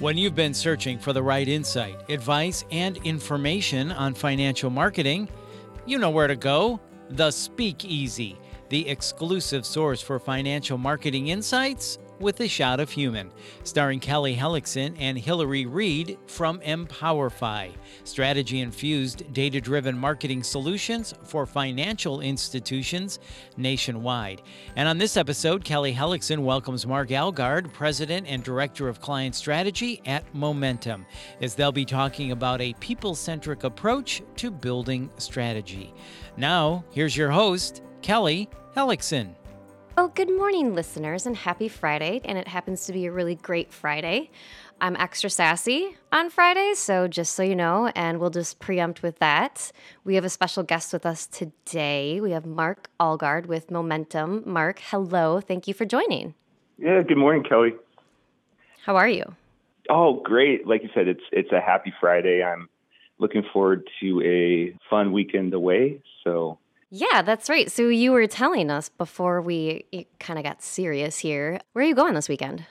When you've been searching for the right insight, advice, and information on financial marketing, you know where to go. The Speakeasy, the exclusive source for financial marketing insights with a shot of human, starring Kelly Hellickson and Hillary Reed from Empowerfi, strategy infused, data driven marketing solutions for financial institutions nationwide. And on this episode, Kelly Hellickson welcomes Mark Alguard, President and Director of Client Strategy at Momentum, as they'll be talking about a people centric approach to building strategy. Now, here's your host, Kelly Hellickson. Well, good morning, listeners, and happy Friday. And it happens to be a really great Friday. I'm extra sassy on Fridays, so just so you know, and we'll just preempt with that. We have a special guest with us today. We have Mark Alguard with Momentum. Mark, hello. Thank you for joining. Yeah, good morning, Kelly. How are you? Oh, great. Like you said, it's it's a happy Friday. I'm looking forward to a fun weekend away. So yeah, that's right. So you were telling us before we kind of got serious here. Where are you going this weekend?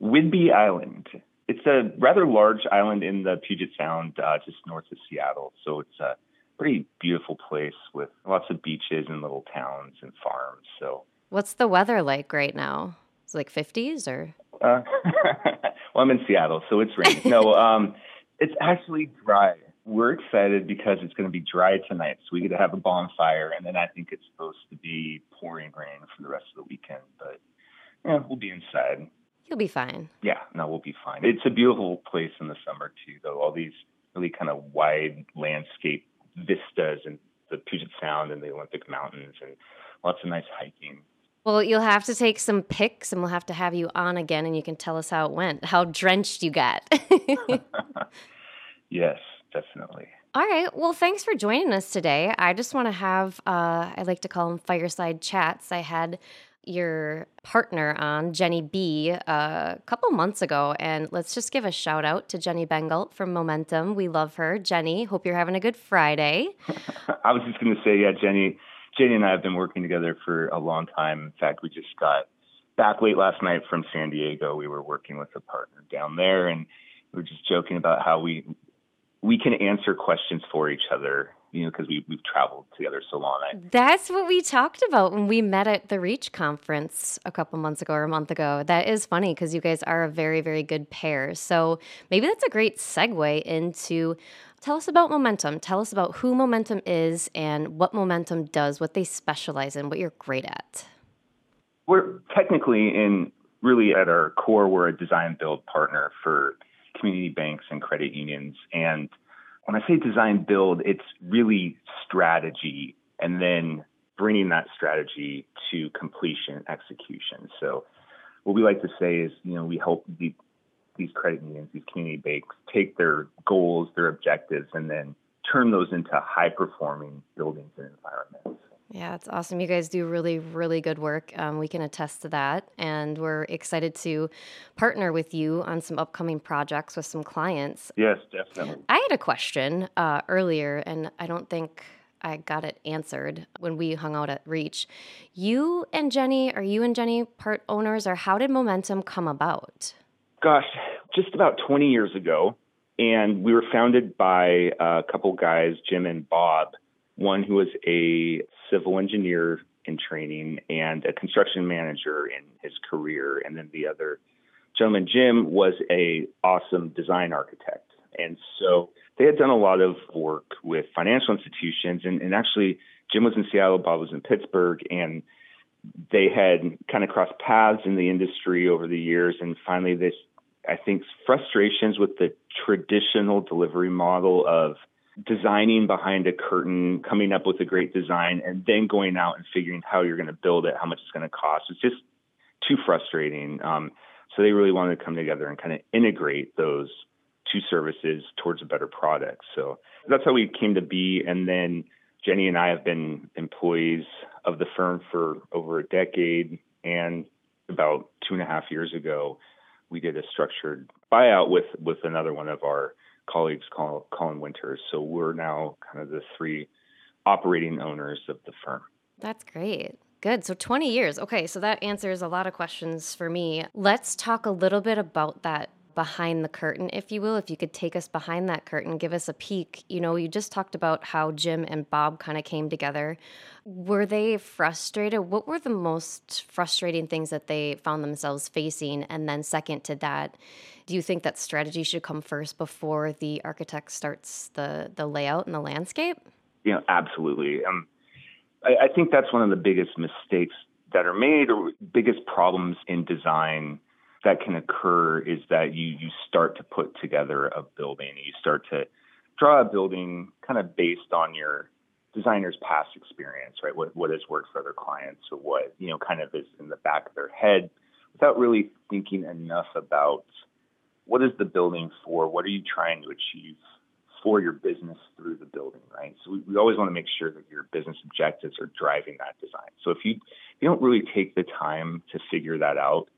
Whidbey Island. It's a rather large island in the Puget Sound, uh, just north of Seattle. So it's a pretty beautiful place with lots of beaches and little towns and farms. So, what's the weather like right now? It's like 50s or? Uh, well, I'm in Seattle, so it's raining. no, um, it's actually dry we're excited because it's going to be dry tonight, so we get to have a bonfire, and then I think it's supposed to be pouring rain for the rest of the weekend. But yeah, we'll be inside. You'll be fine. Yeah, no, we'll be fine. It's a beautiful place in the summer too, though. All these really kind of wide landscape vistas and the Puget Sound and the Olympic Mountains, and lots of nice hiking. Well, you'll have to take some pics, and we'll have to have you on again, and you can tell us how it went, how drenched you got. yes, definitely. All right. Well, thanks for joining us today. I just want to have, uh, I like to call them fireside chats. I had your partner on, Jenny B, a couple months ago. And let's just give a shout out to Jenny Bengalt from Momentum. We love her. Jenny, hope you're having a good Friday. I was just going to say, yeah, Jenny, Jenny and I have been working together for a long time. In fact, we just got back late last night from San Diego. We were working with a partner down there and we were just joking about how we we can answer questions for each other, you know, because we, we've traveled together so long. I, That's what we talked about when we met at the Reach conference a couple months ago or a month ago. That is funny because you guys are a very, very good pair. So maybe that's a great segue into tell us about Momentum. Tell us about who Momentum is and what Momentum does, what they specialize in, what you're great at. We're technically in really at our core, we're a design build partner for community banks and credit unions. And when I say design build, it's really strategy and then bringing that strategy to completion execution. So what we like to say is, you know, we help the, these credit unions, these community banks take their goals, their objectives, and then turn those into high performing buildings and environments. Yeah, it's awesome. You guys do really, really good work. Um, we can attest to that. And we're excited to partner with you on some upcoming projects with some clients. Yes, definitely. I had a question uh, earlier, and I don't think I got it answered when we hung out at Reach. You and Jenny, are you and Jenny part owners, or how did Momentum come about? Gosh, just about 20 years ago. And we were founded by a couple guys, Jim and Bob one who was a civil engineer in training and a construction manager in his career, and then the other gentleman, Jim, was a awesome design architect. And so they had done a lot of work with financial institutions, and, and actually Jim was in Seattle, Bob was in Pittsburgh, and they had kind of crossed paths in the industry over the years, and finally this I think frustrations with the traditional delivery model of designing behind a curtain, coming up with a great design, and then going out and figuring how you're going to build it, how much it's going to cost. It's just too frustrating. Um, so they really wanted to come together and kind of integrate those two services towards a better product. So that's how we came to be. And then Jenny and I have been employees of the firm for over a decade. And about two and a half years ago, we did a structured buyout with with another one of our colleagues, Colin Winters. So we're now kind of the three operating owners of the firm. That's great. Good. So 20 years. Okay, so that answers a lot of questions for me. Let's talk a little bit about that behind the curtain, if you will, if you could take us behind that curtain, give us a peek. You know, you just talked about how Jim and Bob kind of came together. Were they frustrated? What were the most frustrating things that they found themselves facing? And then, second to that, do you think that strategy should come first before the architect starts the, the layout and the landscape? Yeah, absolutely. Um, I, I think that's one of the biggest mistakes that are made or biggest problems in design that can occur is that you you start to put together a building. You start to draw a building kind of based on your designer's past experience, right? What what has worked for other clients or what, you know, kind of is in the back of their head without really thinking enough about what is the building for? What are you trying to achieve for your business through the building, right? So we, we always want to make sure that your business objectives are driving that design. So if you if you don't really take the time to figure that out,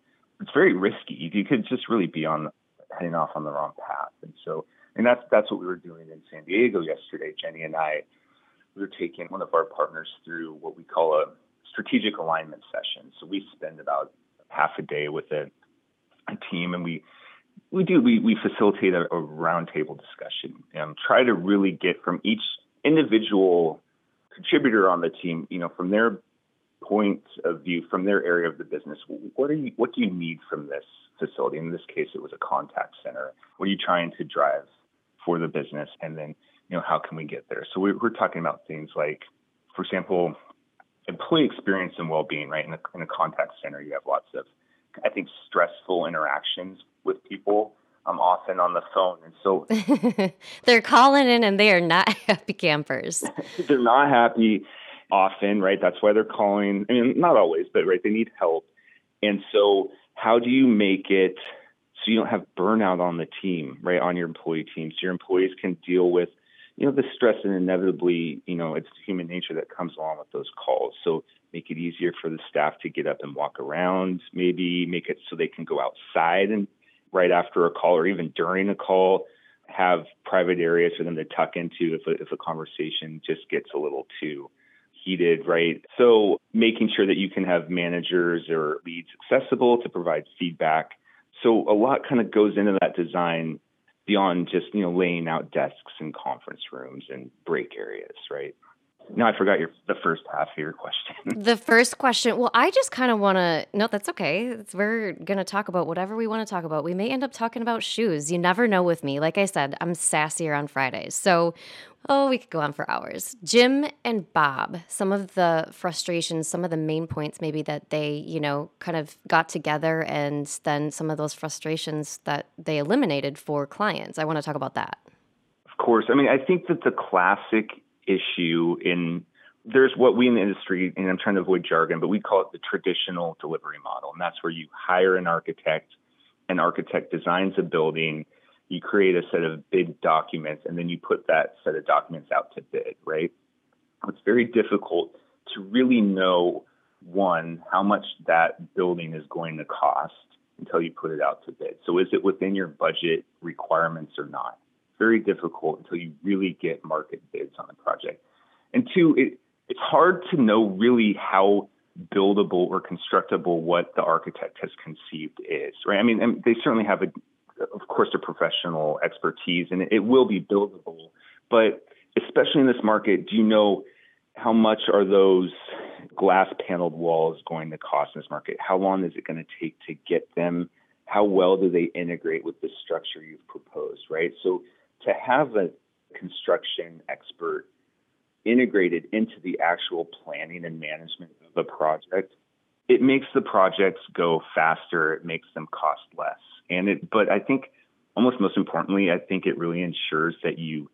it's very risky. You could just really be on heading off on the wrong path. And so, and that's that's what we were doing in San Diego yesterday. Jenny and I, we were taking one of our partners through what we call a strategic alignment session. So we spend about half a day with a, a team, and we we do we we facilitate a, a roundtable discussion and try to really get from each individual contributor on the team, you know, from their point of view from their area of the business. What are you? What do you need from this facility? In this case, it was a contact center. What are you trying to drive for the business? And then, you know, how can we get there? So we, we're talking about things like, for example, employee experience and well-being. Right in a, in a contact center, you have lots of, I think, stressful interactions with people. I'm often on the phone. And so they're calling in and they are not happy campers. they're not happy often, right? That's why they're calling. I mean, not always, but right, they need help. And so, how do you make it so you don't have burnout on the team, right, on your employee team, so your employees can deal with, you know, the stress and inevitably, you know, it's human nature that comes along with those calls. So make it easier for the staff to get up and walk around. Maybe make it so they can go outside and right after a call or even during a call have private areas for them to tuck into if a, if a conversation just gets a little too heated, right? So making sure that you can have managers or leads accessible to provide feedback. So a lot kind of goes into that design beyond just, you know, laying out desks and conference rooms and break areas, right? No, I forgot your the first half of your question. the first question. Well, I just kind of want to. No, that's okay. It's, we're gonna talk about whatever we want to talk about. We may end up talking about shoes. You never know with me. Like I said, I'm sassier on Fridays. So, oh, we could go on for hours. Jim and Bob. Some of the frustrations, some of the main points, maybe that they, you know, kind of got together, and then some of those frustrations that they eliminated for clients. I want to talk about that. Of course. I mean, I think that the classic issue in there's what we in the industry, and I'm trying to avoid jargon, but we call it the traditional delivery model. And that's where you hire an architect, an architect designs a building, you create a set of bid documents, and then you put that set of documents out to bid, right? It's very difficult to really know one, how much that building is going to cost until you put it out to bid. So is it within your budget requirements or not? very difficult until you really get market bids on a project. And two, it, it's hard to know really how buildable or constructible what the architect has conceived is, right? I mean, they certainly have a, course, a professional expertise, and it will be buildable. But especially in this market, do you know how much are those glass paneled walls going to cost in this market? How long is it going to take to get them? How well do they integrate with the structure you've proposed, right? So to have a construction expert integrated into the actual planning and management of the project, it makes the projects go faster. It makes them cost less. And it, but I think almost most importantly, I think it really ensures that you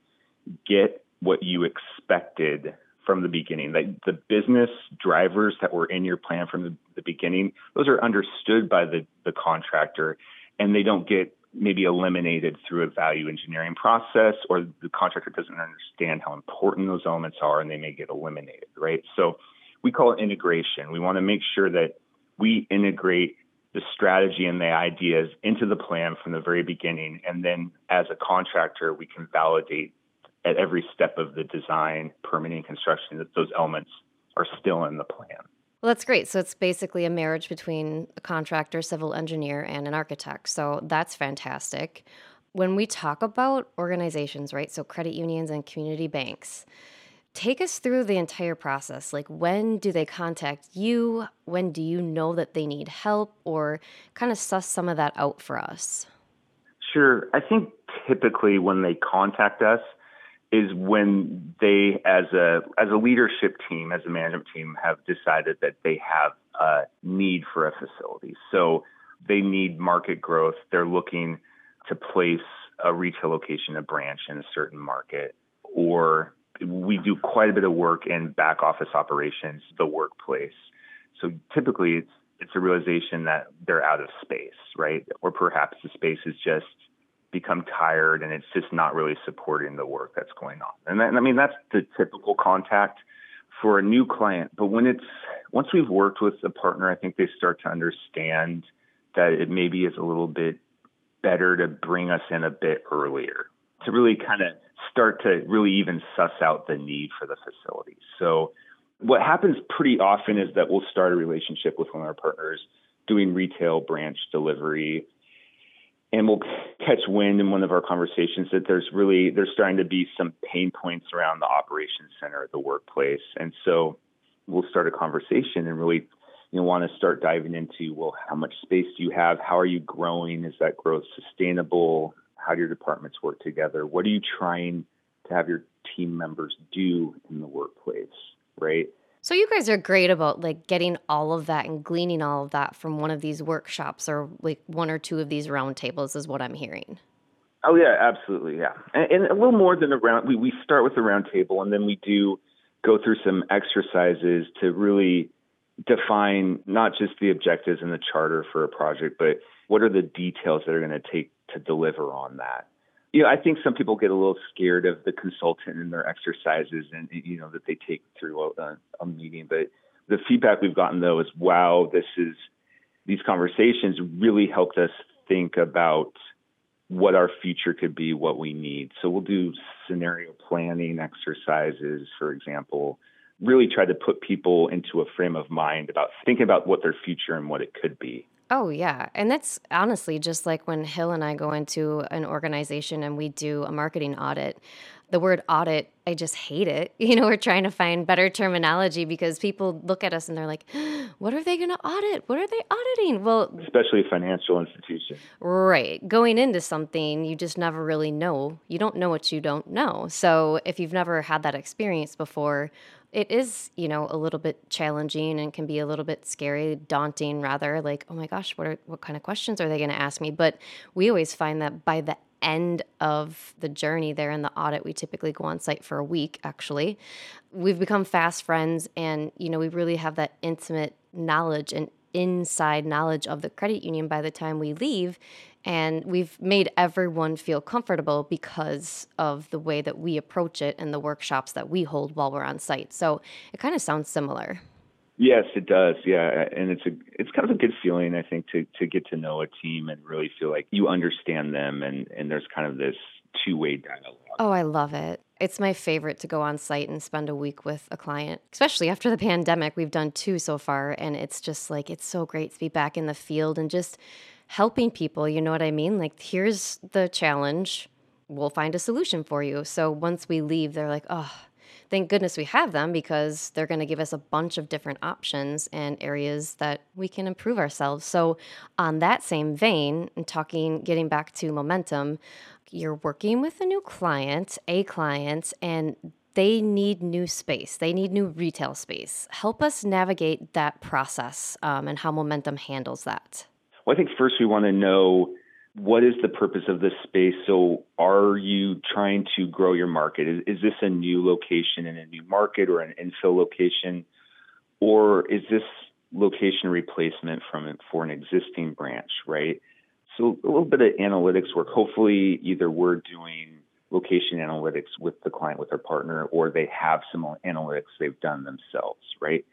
get what you expected from the beginning. That the business drivers that were in your plan from the, the beginning, those are understood by the, the contractor and they don't get maybe eliminated through a value engineering process or the contractor doesn't understand how important those elements are and they may get eliminated, right? So we call it integration. We want to make sure that we integrate the strategy and the ideas into the plan from the very beginning. And then as a contractor, we can validate at every step of the design, permitting, construction that those elements are still in the plan. Well, that's great. So it's basically a marriage between a contractor, civil engineer, and an architect. So that's fantastic. When we talk about organizations, right? So credit unions and community banks, take us through the entire process. Like, when do they contact you? When do you know that they need help? Or kind of suss some of that out for us? Sure. I think typically when they contact us, is when they as a as a leadership team as a management team have decided that they have a need for a facility so they need market growth they're looking to place a retail location a branch in a certain market or we do quite a bit of work in back office operations the workplace so typically it's it's a realization that they're out of space right or perhaps the space has just become tired and it's just not really supporting the work that's going on. And, I mean, that's the typical contact for a new client. But when it's, once we've worked with a partner, I think they start to understand that it maybe is a little bit better to bring us in a bit earlier to really kind of start to really even suss out the need for the facility. So what happens pretty often is that we'll start a relationship with one of our partners doing retail branch delivery and we'll catch wind in one of our conversations that there's really there's starting to be some pain points around the operations center at the workplace. And so we'll start a conversation and really you know want to start diving into well how much space do you have? How are you growing? Is that growth sustainable how do your departments work together what are you trying to have your team members do in the workplace right so you guys are great about like getting all of that and gleaning all of that from one of these workshops or like one or two of these roundtables is what I'm hearing. Oh yeah, absolutely, yeah, and, and a little more than a round. We we start with the roundtable, and then we do go through some exercises to really define not just the objectives and the charter for a project, but what are the details that are going to take to deliver on that you know, I think some people get a little scared of the consultant and their exercises and you know that they take through a, a meeting. But the feedback we've gotten though is, wow, this is these conversations really helped us think about what our future could be, what we need. So we'll do scenario planning exercises, for example, really try to put people into a frame of mind about thinking about what their future and what it could be. Oh, yeah. And that's honestly just like when Hill and I go into an organization and we do a marketing audit. The word audit, I just hate it. You know, we're trying to find better terminology because people look at us and they're like, what are they going to audit? What are they auditing? Well, especially financial institutions. Right. Going into something, you just never really know. You don't know what you don't know. So if you've never had that experience before, it is, you know, a little bit challenging and can be a little bit scary, daunting rather, like, oh my gosh, what are what kind of questions are they going to ask me? But we always find that by the end of the journey there in the audit, we typically go on site for a week actually. We've become fast friends and, you know, we really have that intimate knowledge and inside knowledge of the credit union by the time we leave and we've made everyone feel comfortable because of the way that we approach it and the workshops that we hold while we're on site. So it kind of sounds similar. Yes, it does. Yeah, and it's a it's kind of a good feeling I think to to get to know a team and really feel like you understand them and and there's kind of this two-way dialogue. Oh, I love it. It's my favorite to go on site and spend a week with a client, especially after the pandemic. We've done two so far and it's just like it's so great to be back in the field and just helping people. You know what I mean? Like, here's the challenge. We'll find a solution for you. So once we leave, they're like, oh, thank goodness we have them because they're going to give us a bunch of different options and areas that we can improve ourselves. So, on that same vein, and talking, getting back to momentum, you're working with a new client, a client, and they need new space. They need new retail space. Help us navigate that process um, and how momentum handles that. Well, I think first we want to know what is the purpose of this space. So, are you trying to grow your market? Is, is this a new location in a new market or an infill location? Or is this location replacement from for an existing branch, right? So, a little bit of analytics work. Hopefully, either we're doing location analytics with the client, with our partner, or they have some analytics they've done themselves, right?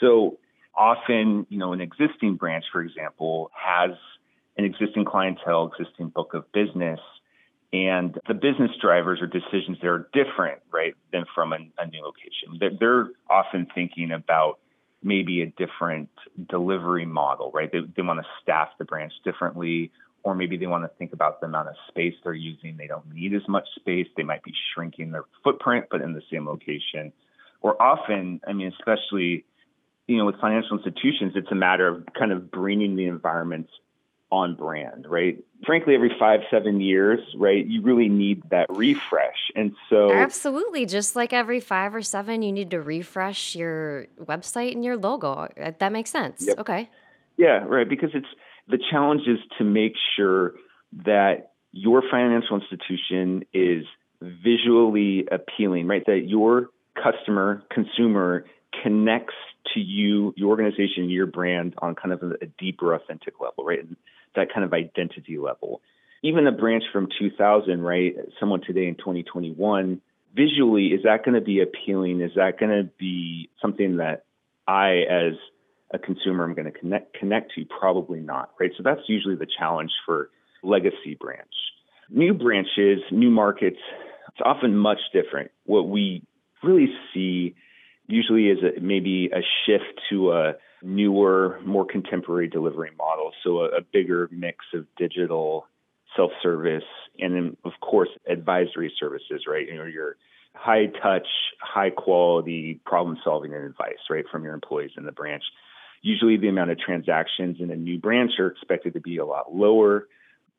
So, often, you know, an existing branch, for example, has an existing clientele, existing book of business, and the business drivers or decisions there are different, right, than from a, a new location. They're, they're often thinking about maybe a different delivery model, right? They, they want to staff the branch differently, or maybe they want to think about the amount of space they're using. They don't need as much space. They might be shrinking their footprint, but in the same location. Or often, I mean, especially, you know, with financial institutions, it's a matter of kind of bringing the environments on brand, right? Frankly, every five, seven years, right, you really need that refresh. And so. Absolutely. Just like every five or seven, you need to refresh your website and your logo. Uh, that makes sense. Yep. Okay. Yeah, right. Because it's the challenge is to make sure that your financial institution is visually appealing, right? That your customer, consumer connects to you, your organization, your brand on kind of a, deeper, authentic level, right? And that kind of identity level. Even a branch from 2000, right? Someone today in 2021, visually, is that going to be appealing? Is that going to be something that I, as a consumer, am going to connect connect to? Probably not, right? So that's usually the challenge for legacy branch. New branches, new markets, it's often much different. What we really see usually is a, maybe a shift to a newer, more contemporary delivery model. So a, a bigger mix of digital, self-service, and then of course advisory services, right? You know, your high touch, high quality problem solving and advice, right, from your employees in the branch. Usually the amount of transactions in a new branch are expected to be a lot lower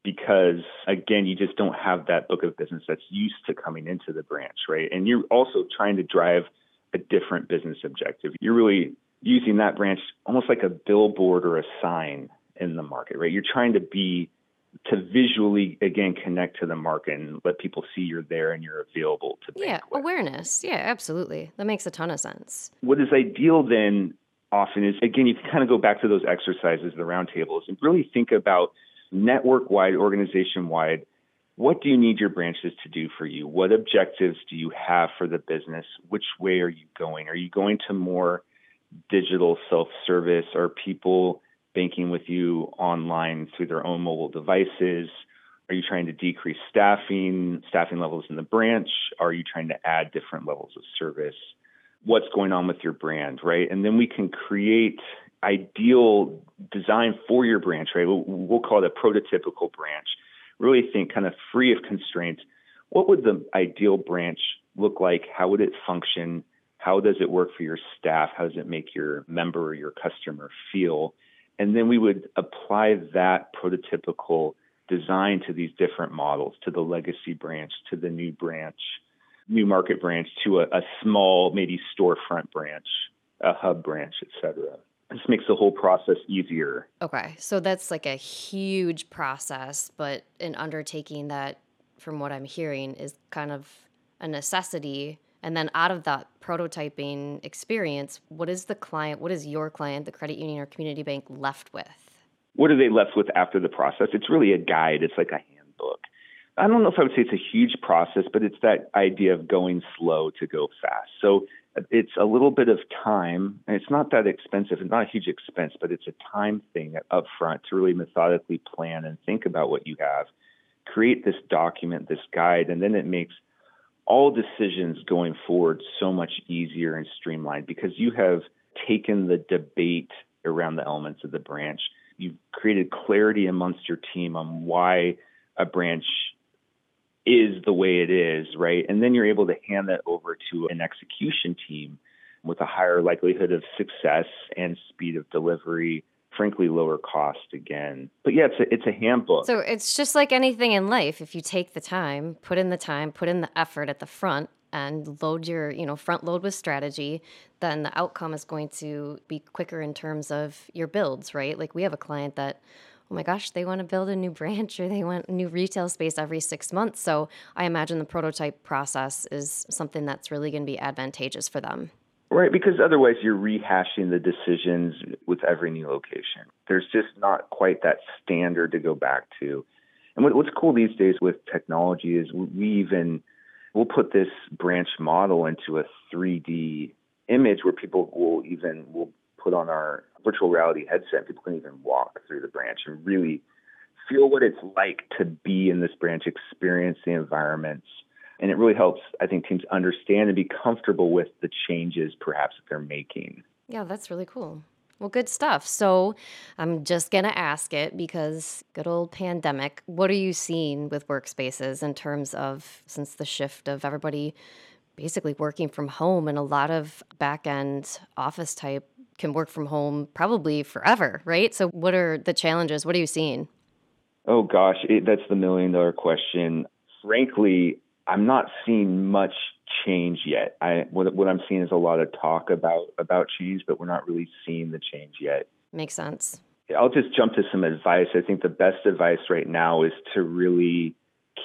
because again, you just don't have that book of business that's used to coming into the branch, right? And you're also trying to drive a different business objective. You're really using that branch almost like a billboard or a sign in the market, right? You're trying to be to visually again connect to the market and let people see you're there and you're available to yeah awareness yeah absolutely that makes a ton of sense what is ideal then often is again you can kind of go back to those exercises the roundtables and really think about network wide organization wide what do you need your branches to do for you what objectives do you have for the business which way are you going are you going to more digital self service? Are people banking with you online through their own mobile devices? Are you trying to decrease staffing, staffing levels in the branch? Are you trying to add different levels of service? What's going on with your brand, right? And then we can create ideal design for your branch, right? We'll, we'll call it a prototypical branch. Really think kind of free of constraints. What would the ideal branch look like? How would it function? How does it work for your staff? How does it make your member or your customer feel? And then we would apply that prototypical design to these different models, to the legacy branch, to the new branch, new market branch, to a, a small, maybe storefront branch, a hub branch, et cetera. This makes the whole process easier. Okay. So that's like a huge process, but an undertaking that, from what I'm hearing, is kind of a necessity and then out of that prototyping experience, what is the client, what is your client, the credit union or community bank left with? What are they left with after the process? It's really a guide, it's like a handbook. I don't know if I would say it's a huge process, but it's that idea of going slow to go fast. So it's a little bit of time, and it's not that expensive. It's not a huge expense, but it's a time thing up front to really methodically plan and think about what you have, create this document, this guide, and then it makes all decisions going forward so much easier and streamlined because you have taken the debate around the elements of the branch. You've created clarity amongst your team on why a branch is the way it is, right? And then you're able to hand that over to an execution team with a higher likelihood of success and speed of delivery frankly lower cost again. But yeah, it's a, it's a handbook. So it's just like anything in life. If you take the time, put in the time, put in the effort at the front, and load your you know front load with strategy then the outcome is going to be quicker in terms of your builds right like we have a client that oh my gosh they want to build a new branch or they want new retail space every six months so i imagine the prototype process is something that's really going to be advantageous for them Right, because otherwise you're rehashing the decisions with every new location. There's just not quite that standard to go back to. And what's cool these days with technology is we even we'll put this branch model into a 3D image where people will even will put on our virtual reality headset. People can even walk through the branch and really feel what it's like to be in this branch, experience the environments and it really helps, I think, teams understand and be comfortable with the changes perhaps that they're making. Yeah, that's really cool. Well, good stuff. So I'm just going to ask it because good old pandemic. What are you seeing with workspaces in terms of since the shift of everybody basically working from home and a lot of back end office type can work from home probably forever, right? So, what are the challenges? What are you seeing? Oh, gosh, it, that's the million dollar question. Frankly, I'm not seeing much change yet. I what, what I'm seeing is a lot of talk about about change, but we're not really seeing the change yet. Makes sense. I'll just jump to some advice. I think the best advice right now is to really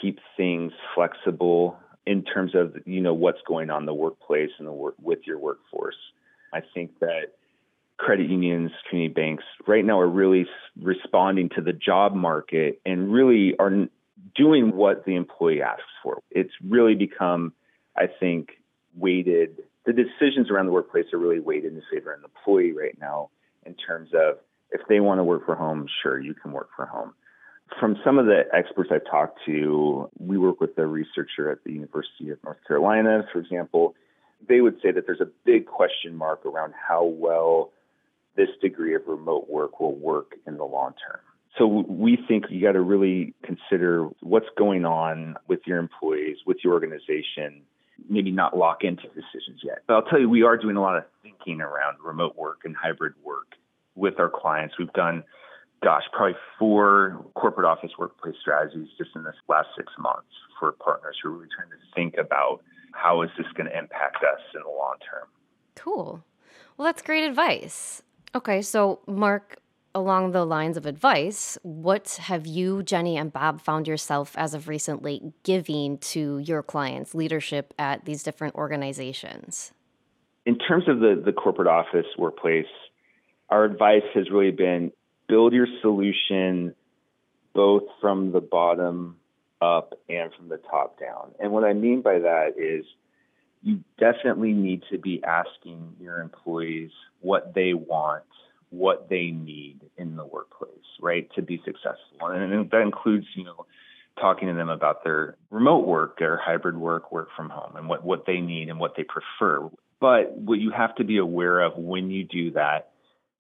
keep things flexible in terms of you know what's going on in the workplace and the work with your workforce. I think that credit unions, community banks right now are really responding to the job market and really are doing what the employee asks for. It's really become, I think, weighted. The decisions around the workplace are really weighted in favor of an employee right now in terms of if they want to work from home, sure, you can work from home. From some of the experts I've talked to, we work with a researcher at the University of North Carolina, for example. They would say that there's a big question mark around how well this degree of remote work will work in the long term. So we think you got to really consider what's going on with your employees, with your organization, maybe not lock into decisions yet. But I'll tell you, we are doing a lot of thinking around remote work and hybrid work with our clients. We've done, gosh, probably four corporate office workplace strategies just in this last six months for partners who are really trying to think about how is this going to impact us in the long term. Cool. Well, that's great advice. Okay, so Mark, along the lines of advice, what have you, Jenny, and Bob found yourself as of recently giving to your clients, leadership at these different organizations? In terms of the, the corporate office workplace, our advice has really been build your solution both from the bottom up and from the top down. And what I mean by that is you definitely need to be asking your employees what they want what they need in the workplace, right, to be successful. And that includes, you know, talking to them about their remote work, their hybrid work, work from home, and what, what they need and what they prefer. But what you have to be aware of when you do that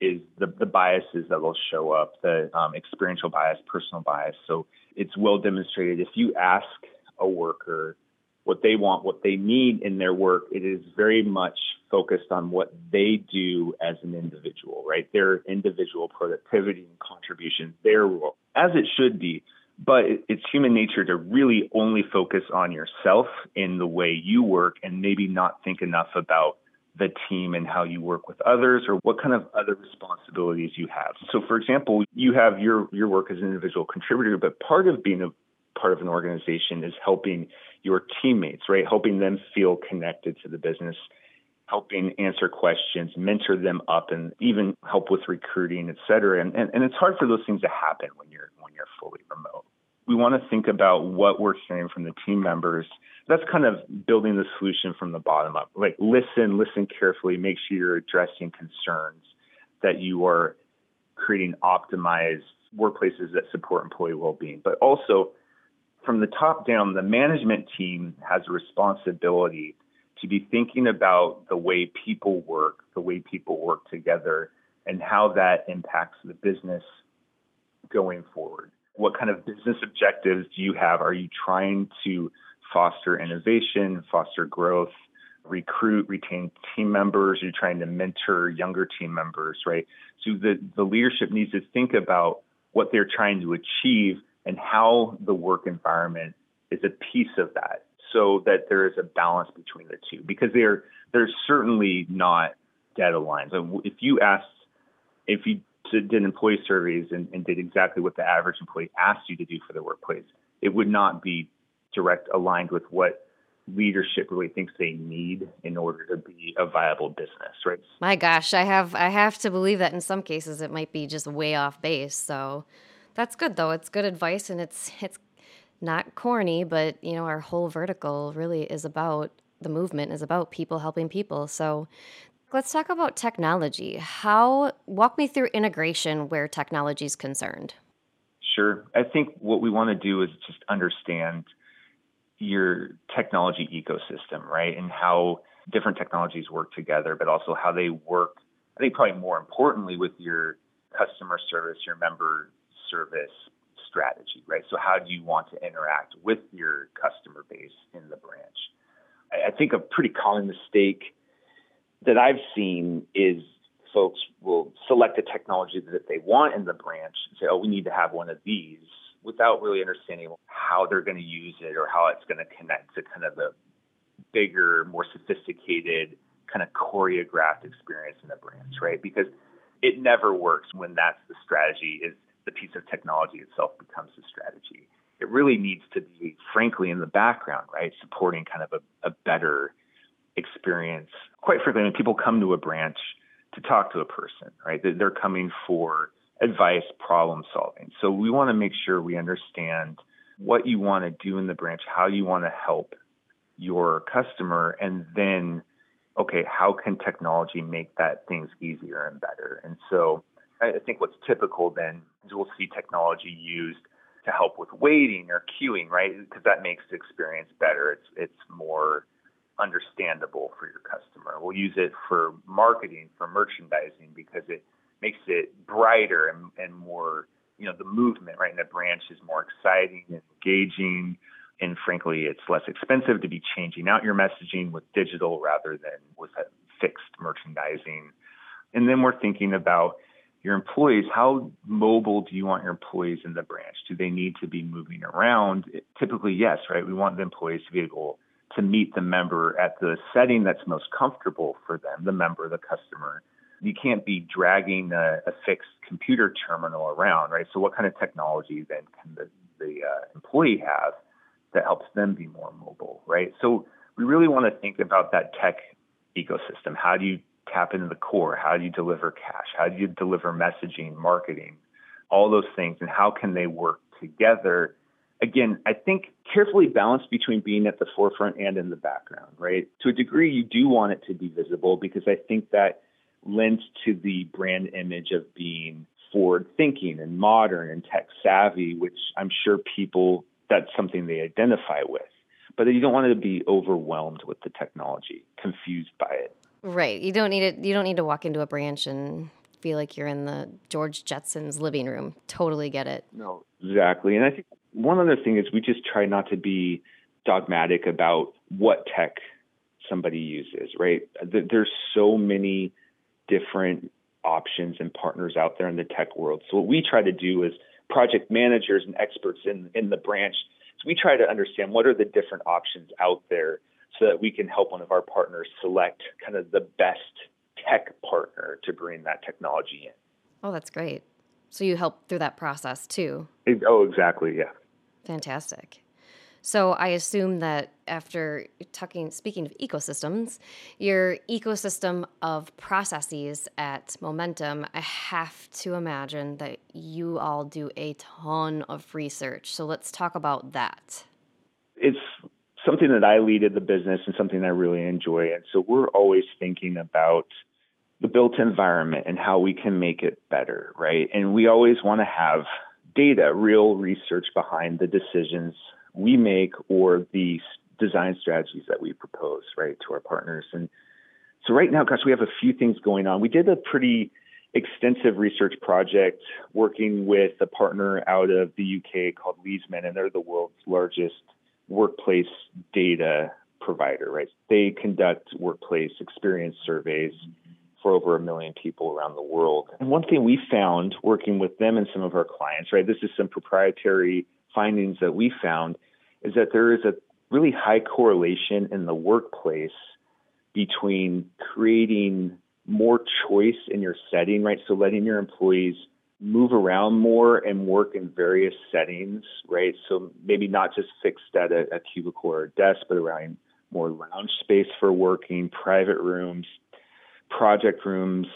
is the, the biases that will show up, the um, experiential bias, personal bias. So it's well demonstrated. If you ask a worker what they want, what they need in their work, it is very much focused on what they do as an individual, right? Their individual productivity and contribution, their role, as it should be. But it's human nature to really only focus on yourself in the way you work and maybe not think enough about the team and how you work with others or what kind of other responsibilities you have. So for example, you have your your work as an individual contributor, but part of being a part of an organization is helping your teammates, right? Helping them feel connected to the business, helping answer questions, mentor them up, and even help with recruiting, et cetera. And, and, and it's hard for those things to happen when you're when you're fully remote. We want to think about what we're hearing from the team members. That's kind of building the solution from the bottom up. Like listen, listen carefully, make sure you're addressing concerns, that you are creating optimized workplaces that support employee well-being, but also from the top down, the management team has a responsibility to be thinking about the way people work, the way people work together, and how that impacts the business going forward. What kind of business objectives do you have? Are you trying to foster innovation, foster growth, recruit, retain team members? Are you trying to mentor younger team members, right? So the, the leadership needs to think about what they're trying to achieve and how the work environment is a piece of that so that there is a balance between the two because they're they're certainly not dead aligned. So if you asked if you did employee surveys and, and did exactly what the average employee asked you to do for the workplace, it would not be direct aligned with what leadership really thinks they need in order to be a viable business, right? My gosh, I have I have to believe that in some cases it might be just way off base. So that's good though. It's good advice and it's it's not corny, but you know, our whole vertical really is about the movement is about people helping people. So let's talk about technology. How walk me through integration where technology is concerned. Sure. I think what we want to do is just understand your technology ecosystem, right? And how different technologies work together, but also how they work I think probably more importantly with your customer service, your member service strategy, right? So how do you want to interact with your customer base in the branch? I think a pretty common mistake that I've seen is folks will select a technology that they want in the branch and say, oh, we need to have one of these without really understanding how they're going to use it or how it's going to connect to kind of the bigger, more sophisticated, kind of choreographed experience in the branch, right? Because it never works when that's the strategy is the piece of technology itself becomes a strategy. It really needs to be, frankly, in the background, right? Supporting kind of a, a better experience. Quite frankly, when people come to a branch to talk to a person, right? They're coming for advice, problem solving. So we want to make sure we understand what you want to do in the branch, how you want to help your customer, and then, okay, how can technology make that things easier and better? And so I think what's typical then we'll see technology used to help with waiting or queuing, right? Because that makes the experience better. It's it's more understandable for your customer. We'll use it for marketing, for merchandising, because it makes it brighter and, and more, you know, the movement right in the branch is more exciting and engaging. And frankly, it's less expensive to be changing out your messaging with digital rather than with fixed merchandising. And then we're thinking about your employees. How mobile do you want your employees in the branch? Do they need to be moving around? Typically, yes, right? We want the employees to be able to meet the member at the setting that's most comfortable for them, the member, the customer. You can't be dragging a, a fixed computer terminal around, right? So, what kind of technology then can the, the uh, employee have that helps them be more mobile, right? So, we really want to think about that tech ecosystem. How do you tap into the core? How do you deliver cash? How do you deliver messaging, marketing, all those things, and how can they work together again, I think carefully balanced between being at the forefront and in the background, right? To a degree, you do want it to be visible because I think that lends to the brand image of being forward thinking and modern and tech savvy, which I'm sure people, that's something they identify with. But you don't want to be overwhelmed with the technology, confused by it. Right. You don't need it. You don't need to walk into a branch and feel like you're in the George Jetson's living room. Totally get it. No, exactly. And I think one other thing is we just try not to be dogmatic about what tech somebody uses, right? There's so many different options and partners out there in the tech world. So what we try to do is project managers and experts in, in the branch, so we try to understand what are the different options out there so that we can help one of our partners select kind of the best tech partner to bring that technology in. Oh, that's great. So you help through that process too. It, oh, exactly. Yeah. Fantastic. So I assume that after talking, speaking of ecosystems, your ecosystem of processes at Momentum, I have to imagine that you all do a ton of research. So let's talk about that. It's something that I lead in the business and something I really enjoy. And so we're always thinking about the built environment and how we can make it better, right? And we always want to have data, real research behind the decisions we make or the design strategies that we propose, right, to our partners. And so right now, gosh, we have a few things going on. We did a pretty extensive research project working with a partner out of the UK called Leesman, and they're the world's largest workplace data provider, right? They conduct workplace experience surveys for over a million people around the world. And one thing we found working with them and some of our clients, right, this is some proprietary findings that we found, is that there is a really high correlation in the workplace between creating more choice in your setting, right? So letting your employees move around more and work in various settings, right? So maybe not just fixed at a, a cubicle or a desk, but around more lounge space for working, private rooms, project rooms,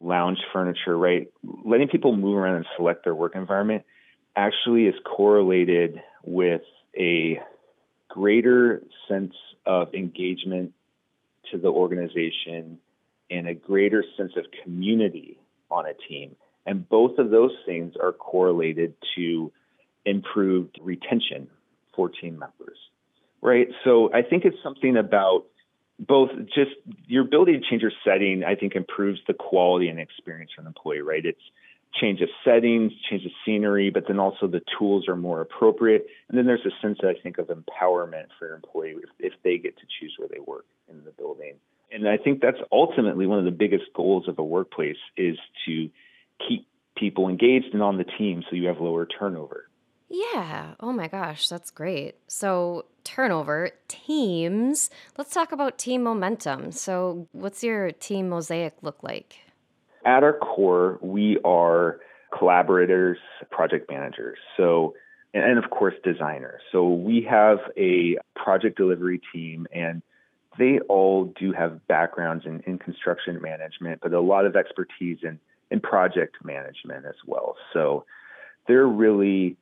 lounge furniture, right? Letting people move around and select their work environment actually is correlated with a greater sense of engagement to the organization and a greater sense of community on a team. And both of those things are correlated to improved retention for team members, right? So I think it's something about both just your ability to change your setting, I think, improves the quality and experience for an employee, right? It's change of settings, change of scenery, but then also the tools are more appropriate. And then there's a sense, I think, of empowerment for your employee if, if they get to choose where they work in the building. And I think that's ultimately one of the biggest goals of a workplace is to keep people engaged and on the team so you have lower turnover. Yeah. Oh my gosh, that's great. So, turnover, teams. Let's talk about team momentum. So, what's your team mosaic look like? At our core, we are collaborators, project managers. So, and of course, designers. So, we have a project delivery team, and they all do have backgrounds in, in construction management, but a lot of expertise in, in project management as well. So, they're really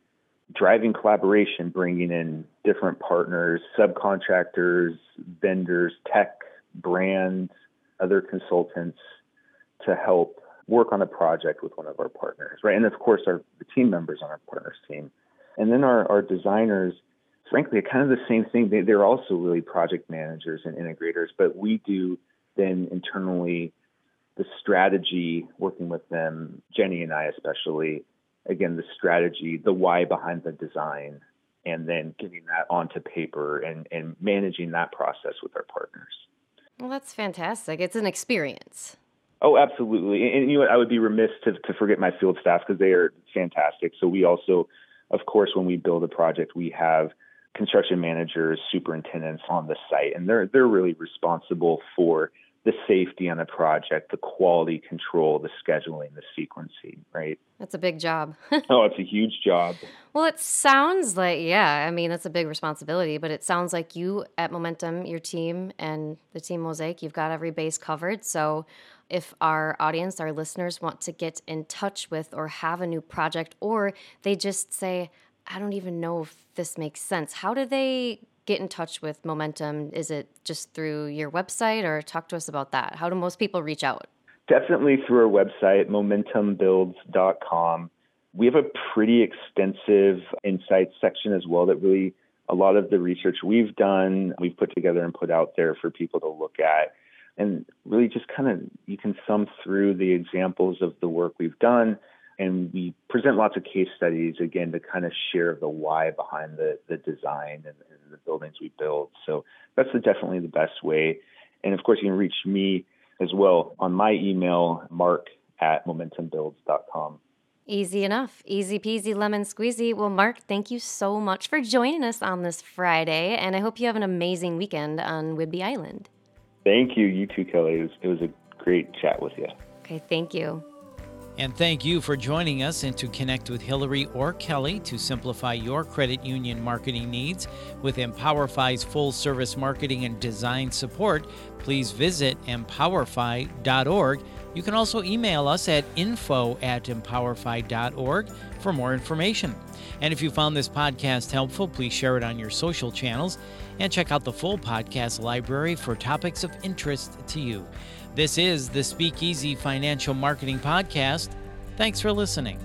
driving collaboration, bringing in different partners, subcontractors, vendors, tech, brands, other consultants to help work on a project with one of our partners, right? And of course, our team members on our partners team. And then our, our designers, frankly, kind of the same thing. They, they're also really project managers and integrators, but we do then internally the strategy, working with them, Jenny and I especially, again, the strategy, the why behind the design, and then getting that onto paper and, and managing that process with our partners. Well, that's fantastic. It's an experience. Oh, absolutely. And, you know, I would be remiss to, to forget my field staff because they are fantastic. So we also, of course, when we build a project, we have construction managers, superintendents on the site, and they're they're really responsible for the safety on the project, the quality control, the scheduling, the sequencing, right? That's a big job. oh, it's a huge job. Well, it sounds like, yeah, I mean, that's a big responsibility, but it sounds like you at Momentum, your team, and the team Mosaic, you've got every base covered. So if our audience, our listeners want to get in touch with or have a new project, or they just say, I don't even know if this makes sense, how do they get in touch with Momentum? Is it just through your website or talk to us about that? How do most people reach out? Definitely through our website, momentumbuilds.com. We have a pretty extensive insights section as well that really a lot of the research we've done, we've put together and put out there for people to look at. And really just kind of, you can thumb through the examples of the work we've done and we present lots of case studies again to kind of share the why behind the the design and, and the buildings we build. So that's the, definitely the best way. And of course, you can reach me as well on my email, mark at momentumbuilds.com. Easy enough. Easy peasy lemon squeezy. Well, Mark, thank you so much for joining us on this Friday, and I hope you have an amazing weekend on Whidbey Island. Thank you. You too, Kelly. It was, it was a great chat with you. Okay, thank you. And thank you for joining us and to connect with Hillary or Kelly to simplify your credit union marketing needs with Empowerfi's full service marketing and design support. Please visit empowerfi.org. You can also email us at info at empowerfi.org for more information. And if you found this podcast helpful, please share it on your social channels and check out the full podcast library for topics of interest to you. This is the Speakeasy Financial Marketing Podcast. Thanks for listening.